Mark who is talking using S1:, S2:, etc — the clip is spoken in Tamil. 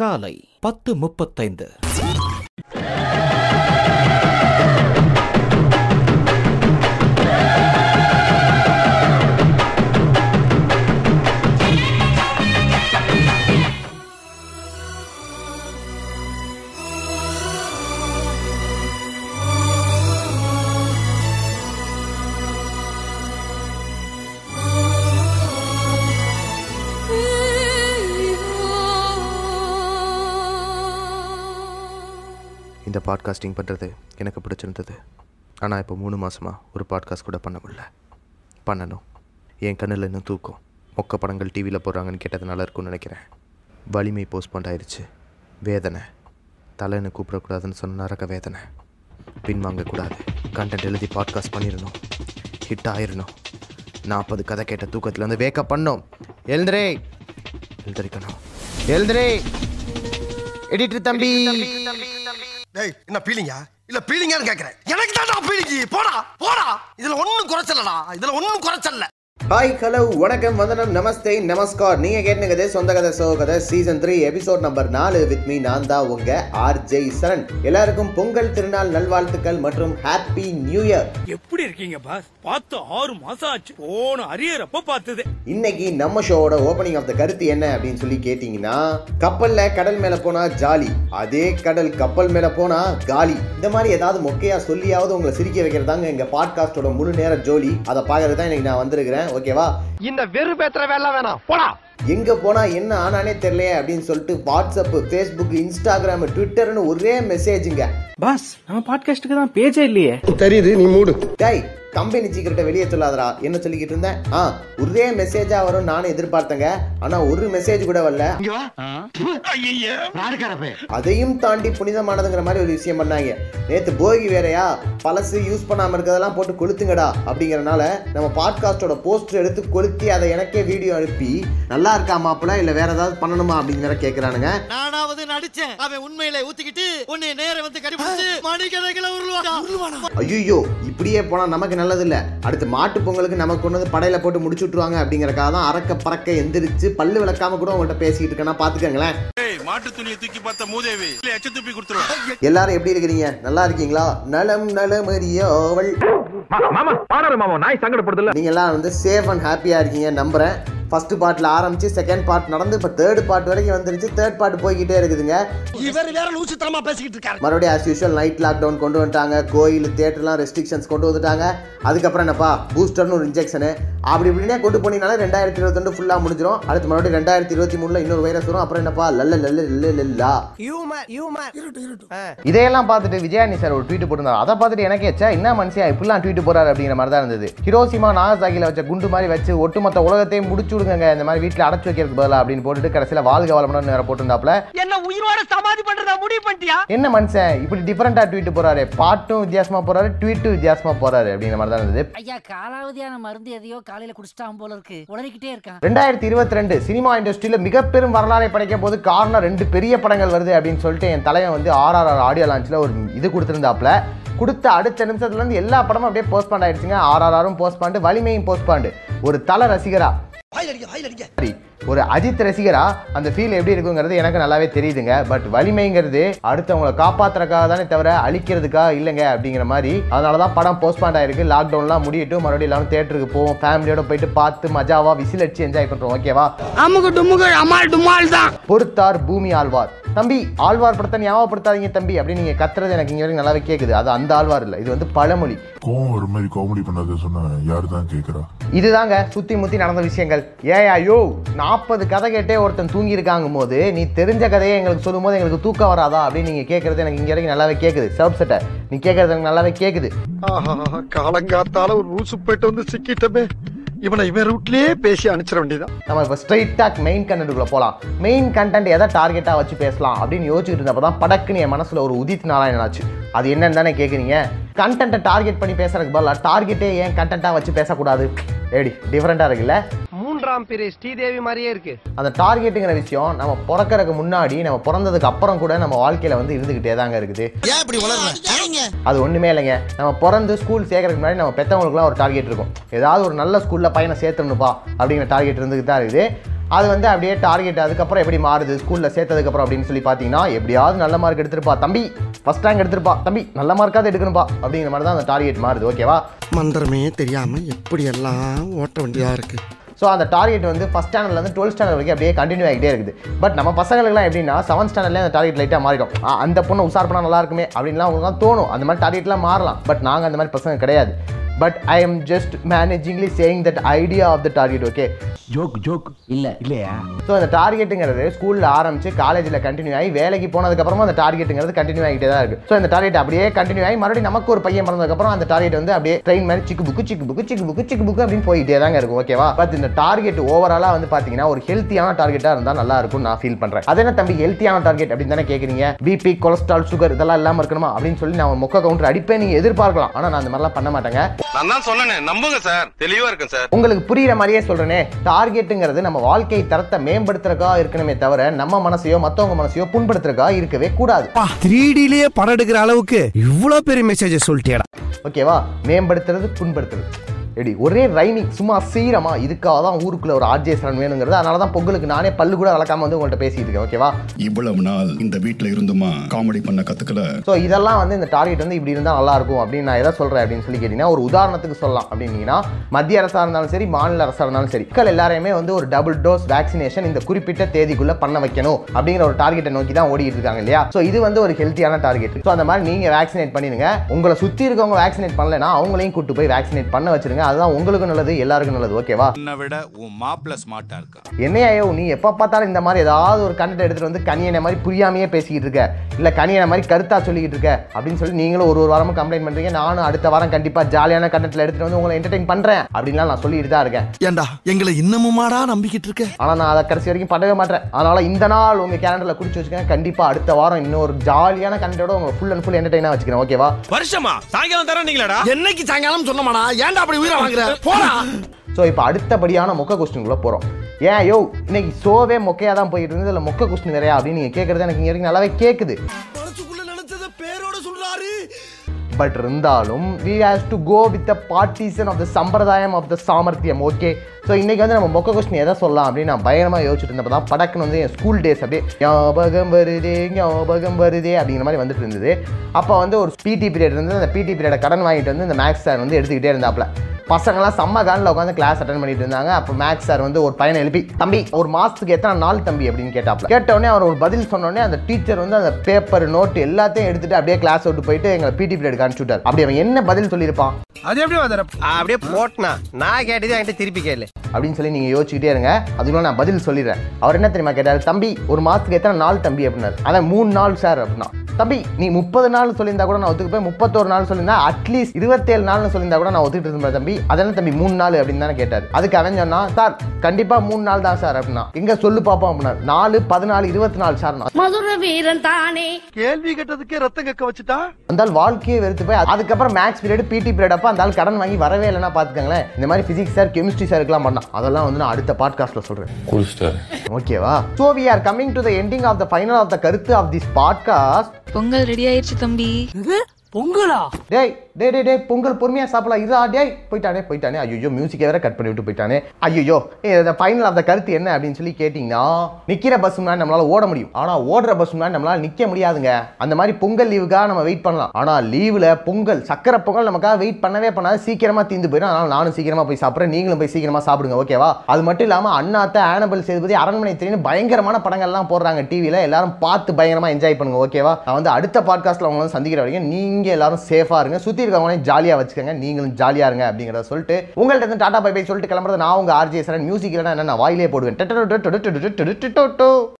S1: காலை பத்து முப்பத்தைந்து.
S2: பாட்காஸ்டிங் பண்ணுறது எனக்கு பிடிச்சிருந்தது. ஆனால் இப்போ மூணு மாதமாக ஒரு பாட்காஸ்ட் கூட பண்ண முடியல. பண்ணணும். என் கண்ணில் இன்னும் தூக்கம். மொக்க படங்கள் டிவியில் போடுறாங்கன்னு கேட்டதுனால இருக்கும்னு நினைக்கிறேன். வலிமை போஸ்ட்போண்ட் ஆயிடுச்சு வேதனை. தலைன்னு கூப்பிடக்கூடாதுன்னு சொன்ன நரக வேதனை. பின்வாங்கக்கூடாது. கண்டென்ட் எழுதி பாட்காஸ்ட் பண்ணிடணும். ஹிட் ஆயிடணும் நாற்பது கதை கேட்ட தூக்கத்தில் வந்து வேக்கப் பண்ணோம் எழுந்துரே. எழுந்திருக்கணும். எழுந்துரே. எடிட்டர் தம்பி.
S3: டேய் என்ன பீலிங்கா இல்ல பீலிங்கான்னு கேக்குறேன். எனக்கு தான் பீலிங்கி போடா போடா. இதுல ஒண்ணும் குறைச்சலடா. இதுல ஒண்ணும் குறைச்சல்ல.
S2: ஹாய் ஹலோ வணக்கம் வந்தனம் நமஸ்தே நமஸ்கார். நீங்கள் கேட்டுங்கிறது சொந்த கதை சோ கதை சீசன் த்ரீ எபிசோட் நம்பர் நாலு வித் மீ நான் தான் உங்க ஆர்ஜே சரண். எல்லாருக்கும் பொங்கல் திருநாள் நல்வாழ்த்துக்கள் மற்றும் ஹாப்பி நியூ இயர்
S4: எப்படி இருக்கீங்க பாஸ் பார்த்து ஆறு மாசம் ஆச்சு. போன அரியறப்ப பார்த்தது.
S2: இன்னைக்கு நம்ம ஷோவோட ஓப்பனிங் ஆஃப் த கருத்து என்ன அப்படின்னு சொல்லி கேட்டிங்கன்னா கப்பல்ல கடல் மேல போனா ஜாலி அதே கடல் கப்பல் மேல போனா காலி. இந்த மாதிரி ஏதாவது மொக்கையா சொல்லியாவது உங்களை சிரிக்க வைக்கிறதாங்க எங்க பாட்காஸ்டோட முழு நேர ஜோலி. அதை பார்க்கறது தான் இன்னைக்கு நான் வந்திருக்கிறேன். ஓகேவா?
S3: இந்த வெறு பேத்துற வேலை வேணாம். போடா.
S2: எங்க போனா என்ன ஆனானே தெரியலையே அப்படின்னு சொல்லிட்டு வாட்ஸ்அப் ஃபேஸ்புக் இன்ஸ்டாகிராம் ட்விட்டர்னு ஒரே மெசேஜுங்க
S5: பாஸ் நம்ம பாட்காஸ்டுக்கு தான் பேஜே இல்லையே.
S3: தெரியுது நீ மூடு.
S2: டேய் கம்பெனி சீக்கிரட்டை வெளியே சொல்லாதடா. என்ன சொல்லிக்கிட்டு இருந்தேன்? ஆ ஒரே மெசேஜா வரும் நானும் எதிர்பார்த்தேங்க. ஆனா ஒரு மெசேஜ் கூட வரல. அதையும் தாண்டி புனிதமானதுங்கிற மாதிரி ஒரு விஷயம் பண்ணாங்க. நேத்து போகி வேறயா பழசு யூஸ் பண்ணாம இருக்கதெல்லாம் போட்டு கொளுத்துங்கடா அப்படிங்கறனால நம்ம பாட்காஸ்டோட போஸ்டர் எடுத்து கொளுத்தி அதை எனக்கே வீடியோ அனுப்பி நல்லா இருக்கா மாப்பிள? இல்ல வேற ஏதாவது பண்ணணுமா? அப்படிங்கிற கேக்குறானுங்க.
S6: நானாவது நடிச்சேன். அவன் உண்மையில ஊத்திக்கிட்டு உன்னை நேர வந்து கடிபிடிச்சு மணிக்கணக்கில் உருவான்
S2: ஐயோ இப்படியே போனா நமக்கு நல்லது இல்ல அடுத்து மாட்டு பொங்கலுக்கு நமக்கு கொண்டு வந்து படையில போட்டு முடிச்சு விட்டுருவாங்க அப்படிங்கறக்காக தான் அறக்க பறக்க எந்திரிச்சு பல்லு விளக்காம கூட உங்கள்கிட்ட பேசிக்கிட்டு இருக்கேன்னா பாத்துக்கங்களேன்.
S7: மாட்டு துணியை தூக்கி பார்த்த மூதேவி இல்ல எச்ச துப்பி கொடுத்துருவேன்
S2: எல்லாரும் எப்படி இருக்கிறீங்க? நல்லா இருக்கீங்களா? நலம் நலமறியோவள்.
S5: மாமா பாடாரு மாமா நாய் சங்கடப்படுதுல
S2: நீங்க எல்லாம் வந்து சேஃப் அண்ட் ஹாப்பியா இருக்கீங்க நம்புறேன். ஃபர்ஸ்ட் பார்ட்ல ஆரம்பிச்சு செகண்ட் பார்ட் நடந்து இப்போ தேர்ட் பார்ட் வரைக்கும் வந்துருச்சு. தேர்ட் பார்ட் போய்கிட்டே இருக்குதுங்க.
S3: இவர் வேற லூசுத்தனமா பேசிக்கிட்டு இருக்காரு.
S2: மறுபடியும் ஆஸ் யூஷுவல் நைட் லாக்டவுன் கொண்டு வந்துட்டாங்க. கோயில் தேட்டர்லாம் ரெஸ்ட்ரிக்ஷன்ஸ் கொண்டு வந்துட்டாங்க. அதுக்கப்புறம் என்னப்பா? பூஸ்டர்னு ஒரு இன்ஜெக்ஷனு அப்படி இப்படினே கொண்டு போனீங்கனாலே ரெண்டாயிரத்தி இருபத்தொண்டு ஃபுல்லாக முடிஞ்சிடும் அடுத்து மறுபடியும் ரெண்டாயிரத்தி இருபத்தி மூணுல இன்னொரு வைரஸ் வரும். அப்புறம் என்னப்பா? லல்ல லல்ல லல்ல லல்லா இதையெல்லாம் பார்த்துட்டு விஜயானி சார் ஒரு ட்வீட் போட்டிருந்தாரு. அதை பார்த்துட்டு எனக்கு ஏச்சா என்ன மனுஷியா இப்படிலாம் ட்வீட் போறாரு அப்படிங்கிற மாதிரி தான் இருந்தது. ஹிரோசிமா நாகசாகில வச்ச குண்டு மாதிரி வச்சு ஒட்டுமொத்த உலகத்தையும் முடிச்சு விடுங்க இந்த மாதிரி வீட்டில் அடைச்சு வைக்கிறதுக்கு பதிலாக அப்படின்னு போட்டுட்டு கடைசியில் வாழ்க வளமுடன் வேற போட்டிருந்தாப்புல.
S6: என்ன உயிரோட சமாதி பண்றதா முடிவு பண்ணிட்டியா?
S2: என்ன மனுஷன்? இப்படி டிஃபரெண்டா ட்வீட் போறாரு. பாட்டும் வித்தியாசமா போறாரு ட்வீட்டும் வித்தியாசமா போறாரு அப்படிங்கிற மாதிரி தான் இருந்தது.
S8: ஐயா காலாவதியான மருந்து எதையோ காலையில குடிச்சிட்டான் போல இருக்கு. உளறிக்கிட்டே இருக்கான்.
S2: ரெண்டாயிரத்தி இருபத்தி ரெண்டு சினிமா இண்டஸ்ட்ரியில மிக பெரும் வரலாறை படைக்க போது காரணம் ரெண்டு பெரிய படங்கள் வருது அப்படின்னு சொல்லிட்டு என் தலைவன் வந்து ஆர்ஆர்ஆர் ஆடியோ லான்ச்ல ஒரு இது கொடுத்திருந்தாப்ல கொடுத்த அடுத்த நிமிஷத்துல இருந்து எல்லா படமும் அப்படியே போஸ்ட்பாண்ட் ஆயிடுச்சுங்க. ஆர்ஆர்ஆரும் போஸ்ட்பாண்டு வலிமையும் போஸ்ட்பாண்டு ஒரு தல ரசிகரா
S3: வாயில் அடிக்க வாயில் அடிக்க
S2: சரி ஒரு அஜித் ரசிகரா அந்த ஃபீல் எப்படி இருக்குங்கிறது எனக்கு நல்லாவே தெரியுதுங்க. பட் வலிமைங்கிறது அடுத்தவங்களை காப்பாத்துறதுக்காக தானே தவிர அழிக்கிறதுக்கா இல்லைங்க அப்படிங்கிற மாதிரி. அதனால தான் படம் போஸ்ட்பாண்ட் ஆயிருக்கு. லாக்டவுன்லாம் முடியட்டும். மறுபடியும் எல்லாரும் தேட்டருக்கு போவோம். ஃபேமிலியோட போயிட்டு பார்த்து மஜாவா விசில் அடிச்சு என்ஜாய் பண்றோம் ஓகேவா
S4: அமுகு டுமுகு அமால் டுமால் தான்.
S2: பொறுத்தார் பூமி ஆழ்வார். தம்பி ஆழ்வார் படத்தை ஞாபகப்படுத்தாதீங்க தம்பி அப்படின்னு நீங்க கத்துறது எனக்கு இங்க வரைக்கும் நல்லாவே கேக்குது. அது அந்த ஆழ்வார் இல்ல. இது வந்து பழமொழி.
S9: கோவம் ஒரு மாதிரி காமெடி பண்ணாத சொன்ன யாரு தான் கேக்குறா?
S2: இதுதாங்க சுத்தி முத்தி நடந்த விஷயங்கள். ஏயா யோ நாற்பது கதை கேட்டே ஒருத்தன் தூங்கி இருக்காங்க போது நீ தெரிஞ்ச கதையை எங்களுக்கு சொல்லும் போது எங்களுக்கு தூக்கம் வராதா? அப்படின்னு நீங்க கேட்கறது எனக்கு இங்க வரைக்கும் நல்லாவே கேக்குது. சர்ப் செட்டை நீ கேட்கறது எனக்கு நல்லாவே கேக்குது.
S3: ஆஹா காலங்காத்தால ஒரு ரூசு போயிட்டு வந்து சிக்கிட்டமே. இவனை இவன் ரூட்லயே பேசி அனுப்பிச்சிட வேண்டியதான்
S2: நம்ம இப்போ ஸ்ட்ரைட்டாக மெயின் கண்டென்ட்டுக்குள்ள போகலாம் மெயின் கண்டென்ட் எதை டார்கெட்டாக வச்சு பேசலாம் அப்படின்னு யோசிச்சுட்டு இருந்தப்போ தான் படக்குன்னு என் மனசில் ஒரு உதித் நாராயணன் ஆச்சு. அது என்னன்னு தானே கேட்குறீங்க கண்டென்ட்டை டார்கெட் பண்ணி பேசுறதுக்கு பதிலாக டார்கெட்டே ஏன் கண்டென்ட்டாக வச்சு பேசக்கூடாது? ஏடி டிஃப்ரெண்ட்டாக இருக்குல்ல?
S6: மூன்றாம் பிறை ஸ்ரீதேவி மாதிரியே இருக்கு.
S2: அந்த டார்கெட்டுங்கிற விஷயம் நம்ம பிறக்கறதுக்கு முன்னாடி நம்ம பிறந்ததுக்கு அப்புறம் கூட நம்ம வாழ்க்கையில வந்து இருந்துகிட்டே தாங்க இருக்குது.
S3: ஏன் இப்படி வளர்ற?
S2: அது ஒண்ணுமே இல்லைங்க. நம்ம பிறந்து ஸ்கூல் சேர்க்கறதுக்கு முன்னாடி நம்ம பெற்றவங்களுக்குலாம் ஒரு டார்கெட் இருக்கும். ஏதாவது ஒரு நல்ல ஸ்கூல்ல பையனை சேர்த்துணுப்பா அப்படிங்கிற டார்கெட் இருந்துகிட்டு தான் இருக்குது. அது வந்து அப்படியே டார்கெட் அதுக்கப்புறம் எப்படி மாறுது? ஸ்கூலில் சேர்த்ததுக்கப்புறம் அப்படின்னு சொல்லி பார்த்தீங்கன்னா எப்படியாவது நல்ல மார்க் எடுத்திருப்பா. தம்பி ஃபஸ்ட் ரேங்க் எடுத்திருப்பா. தம்பி நல்ல மார்க்காவது எடுக்கணும்பா அப்படிங்கிற மாதிரி தான் அந்த டார்கெட் மாறுது. ஓகேவா
S3: மந்திரமே தெரியாம எப்படி எல்லாம் ஓட்ட வேண்டியதா இருக்கு?
S2: ஸோ அந்த டார்கெட் வந்து ஃபஸ்ட் ஸ்டாண்டர்ட்லேருந்து டுவெல்த் ஸ்டாண்டர்ட் வரைக்கும் அப்படியே கண்டினியூ ஆகிட்டே இருக்குது. பட் நம்ம பசங்களுக்குலாம் எப்படின்னா செவன்த் ஸ்டாண்டர்ட்லேயே அந்த டார்கெட் லைட்டாக மாறிடும். அந்த பொண்ணு உஷார் பண்ணால் நல்லா இருக்குமே அப்படின்லாம் உங்களுக்கு தோணும். அந்த மாதிரி டார்கெட்லாம் மாறலாம். பட் நாங்கள் அந்த மாதிரி பசங்க கிடையாது. But I am just managingly saying that idea of the target okay
S5: joke joke இல்ல. இல்லையா?
S2: ஸோ அந்த டார்கெட்டுங்கிறது ஸ்கூலில் ஆரம்பிச்சு காலேஜில் கண்டினியூ ஆகி வேலைக்கு போனதுக்கப்புறமா அந்த டார்கெட்டுங்கிறது கண்டினியூ ஆகிட்டே தான் இருக்குது ஸோ இந்த டார்கெட் அப்படியே கண்டினியூ ஆகி மறுபடியும் நமக்கு ஒரு பையன் பிறந்ததுக்கப்புறம் அந்த டார்கெட் வந்து அப்படியே ட்ரெயின் மாதிரி சிக்கு புக்கு சிக்கு புக்கு சிக்கு புக்கு சிக்கு புக்கு அப்படின்னு போயிட்டே தாங்க இருக்கும் ஓகேவா பட் இந்த டார்கெட் ஓவராலாக வந்து பார்த்தீங்கன்னா ஒரு ஹெல்த்தியான டார்கெட்டாக இருந்தால் நல்லா இருக்கும் நான் ஃபீல் பண்ணுறேன் அது என்ன தம்பி ஹெல்த்தியான டார்கெட் அப்படின்னு தானே கேட்குறீங்க பிபி கொலஸ்ட்ரால் சுகர் இதெல்லாம் இல்லாமல் இருக்கணுமா? அப்படின்னு சொல்லி நான் மொக்க கவுண்டர் அடிப்பேன் நீங்கள் எதிர்பார்க்கலாம். ஆனால் நான் அந்த மாதிரிலாம் பண்ண மாட்டேங்க.
S7: நான் தான் சொன்னேன் நம்புங்க சார். தெளிவா இருக்கேன் சார்.
S2: உங்களுக்கு புரியுற மாதிரியே சொல்றேனே டார்கெட்டுங்கிறது நம்ம வாழ்க்கை தரத்தை மேம்படுத்துறக்கா இருக்கணுமே தவிர நம்ம மனசையோ மத்தவங்க மனசையோ புண்படுத்துறக்கா இருக்கவே கூடாது.
S3: த்ரீ டிலேயே படம் எடுக்கிற அளவுக்கு இவ்வளவு பெரிய மெசேஜ் சொல்லிட்டேடா
S2: ஓகேவா? மேம்படுத்துறது புண்படுத்துறது. எடி ஒரே ரைமிங் சும்மா சீரமா இதுக்காக தான் ஊருக்குள்ள ஒரு ஆர்ஜே சரண் வேணுங்கிறது. அதனால தான் பொங்கலுக்கு நானே பல்லு கூட வளர்க்காம வந்து உங்கள்கிட்ட பேசிட்டு இருக்கேன் ஓகேவா
S9: இவ்வளவு நாள் இந்த வீட்ல இருந்துமா காமெடி பண்ண கத்துக்கல?
S2: ஸோ இதெல்லாம் வந்து இந்த டார்கெட் வந்து இப்படி இருந்தால் நல்லா இருக்கும் அப்படின்னு நான் எதை சொல்றேன் அப்படின்னு சொல்லி கேட்டீங்கன்னா ஒரு உதாரணத்துக்கு சொல்லலாம் அப்படின்னீங்கன்னா மத்திய அரசா இருந்தாலும் சரி மாநில அரசா இருந்தாலும் சரி மக்கள் எல்லாரையுமே வந்து ஒரு டபுள் டோஸ் வேக்சினேஷன் இந்த குறிப்பிட்ட தேதிக்குள்ள பண்ண வைக்கணும் அப்படிங்கிற ஒரு டார்கெட்டை நோக்கி தான் ஓடிட்டு இருக்காங்க இல்லையா? ஸோ இது வந்து ஒரு ஹெல்த்தியான டார்கெட் ஸோ அந்த மாதிரி நீங்க வேக்சினேட் பண்ணிடுங்க. உங்களை சுத்தி இருக்கவங்க வேக்சினேட் பண்ணலைன்னா அவங்களையும் கூட்டு போய் வேக்சினேட் பண்ண வச்சிருங்க. அதுதான் உங்களுக்கும் நல்லது எல்லாருக்கும் நல்லது. ஓகேவா?
S7: உன்னை விட உன் மாப்பிள்ள ஸ்மார்ட்டா இருக்கா?
S2: என்னையோ நீ எப்போ பார்த்தாலும் இந்த மாதிரி ஏதாவது ஒரு கண்டென்ட் எடுத்துட்டு வந்து கனியனை மாதிரி புரியாமையே பேசிக்கிட்டு இருக்க. இல்லை கனியனை மாதிரி கருத்தா சொல்லிக்கிட்டு இருக்க. அப்படின்னு சொல்லி நீங்களும் ஒரு ஒரு வாரமும் கம்ப்ளைண்ட் பண்றீங்க. நானும் அடுத்த வாரம் கண்டிப்பா ஜாலியான கண்டென்ட்ல எடுத்துட்டு வந்து உங்களை என்டர்டைன் பண்றேன். அப்படின்லாம் நான் சொல்லிட்டு தான் இருக்கேன்.
S3: ஏண்டா எங்களை இன்னமுமாடா நம்பிக்கிட்டு இருக்க?
S2: ஆனா நான் அதை கடைசி வரைக்கும் பண்ணவே மாட்டேன். அதனால இந்த நாள் உங்க கேலண்டர்ல குறிச்சு வச்சுக்கேன் கண்டிப்பா அடுத்த வாரம் இன்னொரு ஜாலியான கண்டென்ட்டோட உங்களை ஃபுல் அண்ட் ஃபுல் என்டர்டைனா வச்சுக்கிறேன். ஓகேவா?
S4: வருஷமா? சாயங்காலம் தரீங்களாடா
S3: என்னைக்கு சாயங்காலம் சொன்னமாடா? ஏன்டா அப்படி உயிரை வாங்குற. போடா.
S2: ஸோ இப்போ அடுத்தபடியான மொக்க கொஸ்டின்குள்ளே போகிறோம் ஏன் யோ இன்னைக்கு ஷோவே மொக்கையாக தான் போயிட்டு இருந்தது இல்லை மொக்க கொஸ்டின் நிறையா அப்படின்னு நீங்கள் கேட்குறது எனக்கு இங்கே வரைக்கும் நல்லாவே கேட்குது பட் இருந்தாலும் we has to go with the partisan of the சம்பிரதாயம் ஆஃப் த சாமர்த்தியம் ஓகே ஸோ இன்னைக்கு வந்து நம்ம மொக்க கொஸ்டின் எதை சொல்லலாம் அப்படின்னு நான் பயங்கரமாக யோசிச்சுட்டு இருந்தப்போ தான் படக்குன்னு வந்து என் ஸ்கூல் டேஸ் அப்படியே ஞாபகம் வருதே ஞாபகம் வருதே அப்படிங்கிற மாதிரி வந்துட்டு இருந்தது. அப்போ வந்து ஒரு பிடி பீரியட் இருந்தது. அந்த பிடி பீரியடை கடன் வாங்கிட்டு வந்து இந்த மேக்ஸ் சார் வந்து எடுத்துக்கிட்டே இருந்தாப்புல. பசங்களாம் செம்ம காலில் உட்காந்து கிளாஸ் அட்டன் பண்ணிட்டு இருந்தாங்க. அப்போ மேக்ஸ் சார் வந்து ஒரு பையனை எழுப்பி தம்பி ஒரு மாசத்துக்கு எத்தனை நாள் தம்பி? அப்படின்னு கேட்டாப்ல. கேட்ட உடனே அவர் ஒரு பதில் சொன்ன உடனே அந்த டீச்சர் வந்து அந்த பேப்பர் நோட் எல்லாத்தையும் எடுத்துட்டு அப்படியே கிளாஸ் விட்டு போயிட்டு எங்களை பிடி பீரியட் அனுப்பிச்சு விட்டார் அப்படி அவன் என்ன பதில் சொல்லியிருப்பான்?
S4: அது எப்படி
S6: அப்படியே போட்டனா. நான் கேட்டது என்கிட்ட திருப்பி கேளு.
S2: அப்படின்னு சொல்லி நீங்கள் யோசிச்சுக்கிட்டே இருங்க. அதுக்குள்ள நான் பதில் சொல்லிடுறேன். அவர் என்ன தெரியுமா கேட்டார்? தம்பி ஒரு மாதத்துக்கு எத்தனை நாள் தம்பி? அப்படின்னாரு. அதான் மூணு நாள் சார் அப்படின்னா. தம்பி நீ முப்பது நாள் சொல்லியிருந்தா கூட நான் ஒத்துக்கு போய் முப்பத்தோரு நாள் சொல்லியிருந்தா அட்லீஸ்ட் இருபத்தேழு நாள்னு சொல்லியிருந்தா கூட நான் ஒத்துக்கிட்டு இருந்தேன் தம்பி. அதெல்லாம் தம்பி மூணு நாள் அப்படின்னு தானே கேட்டார். அதுக்கு அவன் சொன்னா சார் கண்டிப்பாக மூணு நாள் தான் சார் அப்படின்னா. எங்க சொல்லு பார்ப்போம் அப்படின்னாரு. நாலு பதினாலு இருபத்தி நாலு சார்
S8: மதுர வீரன் தானே.
S3: கேள்வி கேட்டதுக்கே ரத்தம் கக்க வச்சுட்டா?
S2: அந்த வாழ்க்கையே வெறுத்து போய் அதுக்கப்புறம் மேக்ஸ் பீரியட் பிடி பீரியட் அப்போ அந்த கடன் வாங்கி வரவே இல்லைன்னா பார்த்துக்கங்களேன் இந்த மாதிரி ஃபிசிக்ஸ் சார் கெமிஸ்ட்ரி சாருக்குலாம் பண்ணான் அதெல்லாம் வந்து நான் அடுத்த பாட்காஸ்ட்டில் சொல்கிறேன் ஓகேவா so we? Are coming to the ending of the final of the கருத்து of this podcast
S10: Pongal ready ஆயிருச்சு தம்பி.
S8: பொங்கலா?
S2: டேய் டே டே டே பொங்கல் பொறுமையாக சாப்பிடலாம். இதா டேய் போயிட்டானே போயிட்டானே. ஐயோ மியூசிக்கை வேற கட் பண்ணி விட்டு போயிட்டானே. ஐயோ ஃபைனல் ஆஃப் த கருத்து என்ன அப்படின்னு சொல்லி கேட்டிங்கன்னா நிற்கிற பஸ் முன்னாடி நம்மளால் ஓட முடியும். ஆனால் ஓடுற பஸ் முன்னாடி நிற்க முடியாதுங்க. அந்த மாதிரி பொங்கல் லீவுக்காக நம்ம வெயிட் பண்ணலாம். ஆனால் லீவில் பொங்கல் சக்கரை பொங்கல் நமக்காக வெயிட் பண்ணவே பண்ணாது. சீக்கிரமாக தீந்து போயிடும். அதனால நானும் சீக்கிரமாக போய் சாப்பிட்றேன். நீங்களும் போய் சீக்கிரமாக சாப்பிடுங்க ஓகேவா அது மட்டும் இல்லாமல் அண்ணாத்த ஆனபல் சேதுபதி அரண்மனை திரின்னு பயங்கரமான படங்கள்லாம் போடுறாங்க டிவியில் எல்லாரும் பார்த்து பயங்கரமாக என்ஜாய் பண்ணுங்க ஓகேவா நான் வந்து அடுத்த பாட்காஸ்ட்டில் உங்களை சந்திக்கிற வரைக்கும் நீங்கள் எல்லாரும் சேஃபாக இருங்க. சுற்றி இருக்கவங்களையும் ஜாலியா வச்சுக்கோங்க நீங்களும் ஜாலியா இருங்க அப்படிங்கிறத சொல்லிட்டு உங்கள்கிட்ட இருந்து டாடா பை பை சொல்லிட்டு கிளம்புறது நான் உங்க ஆர்ஜே சரண் மியூசிக் இல்லைனா என்ன நான் வாயிலே போடுவேன்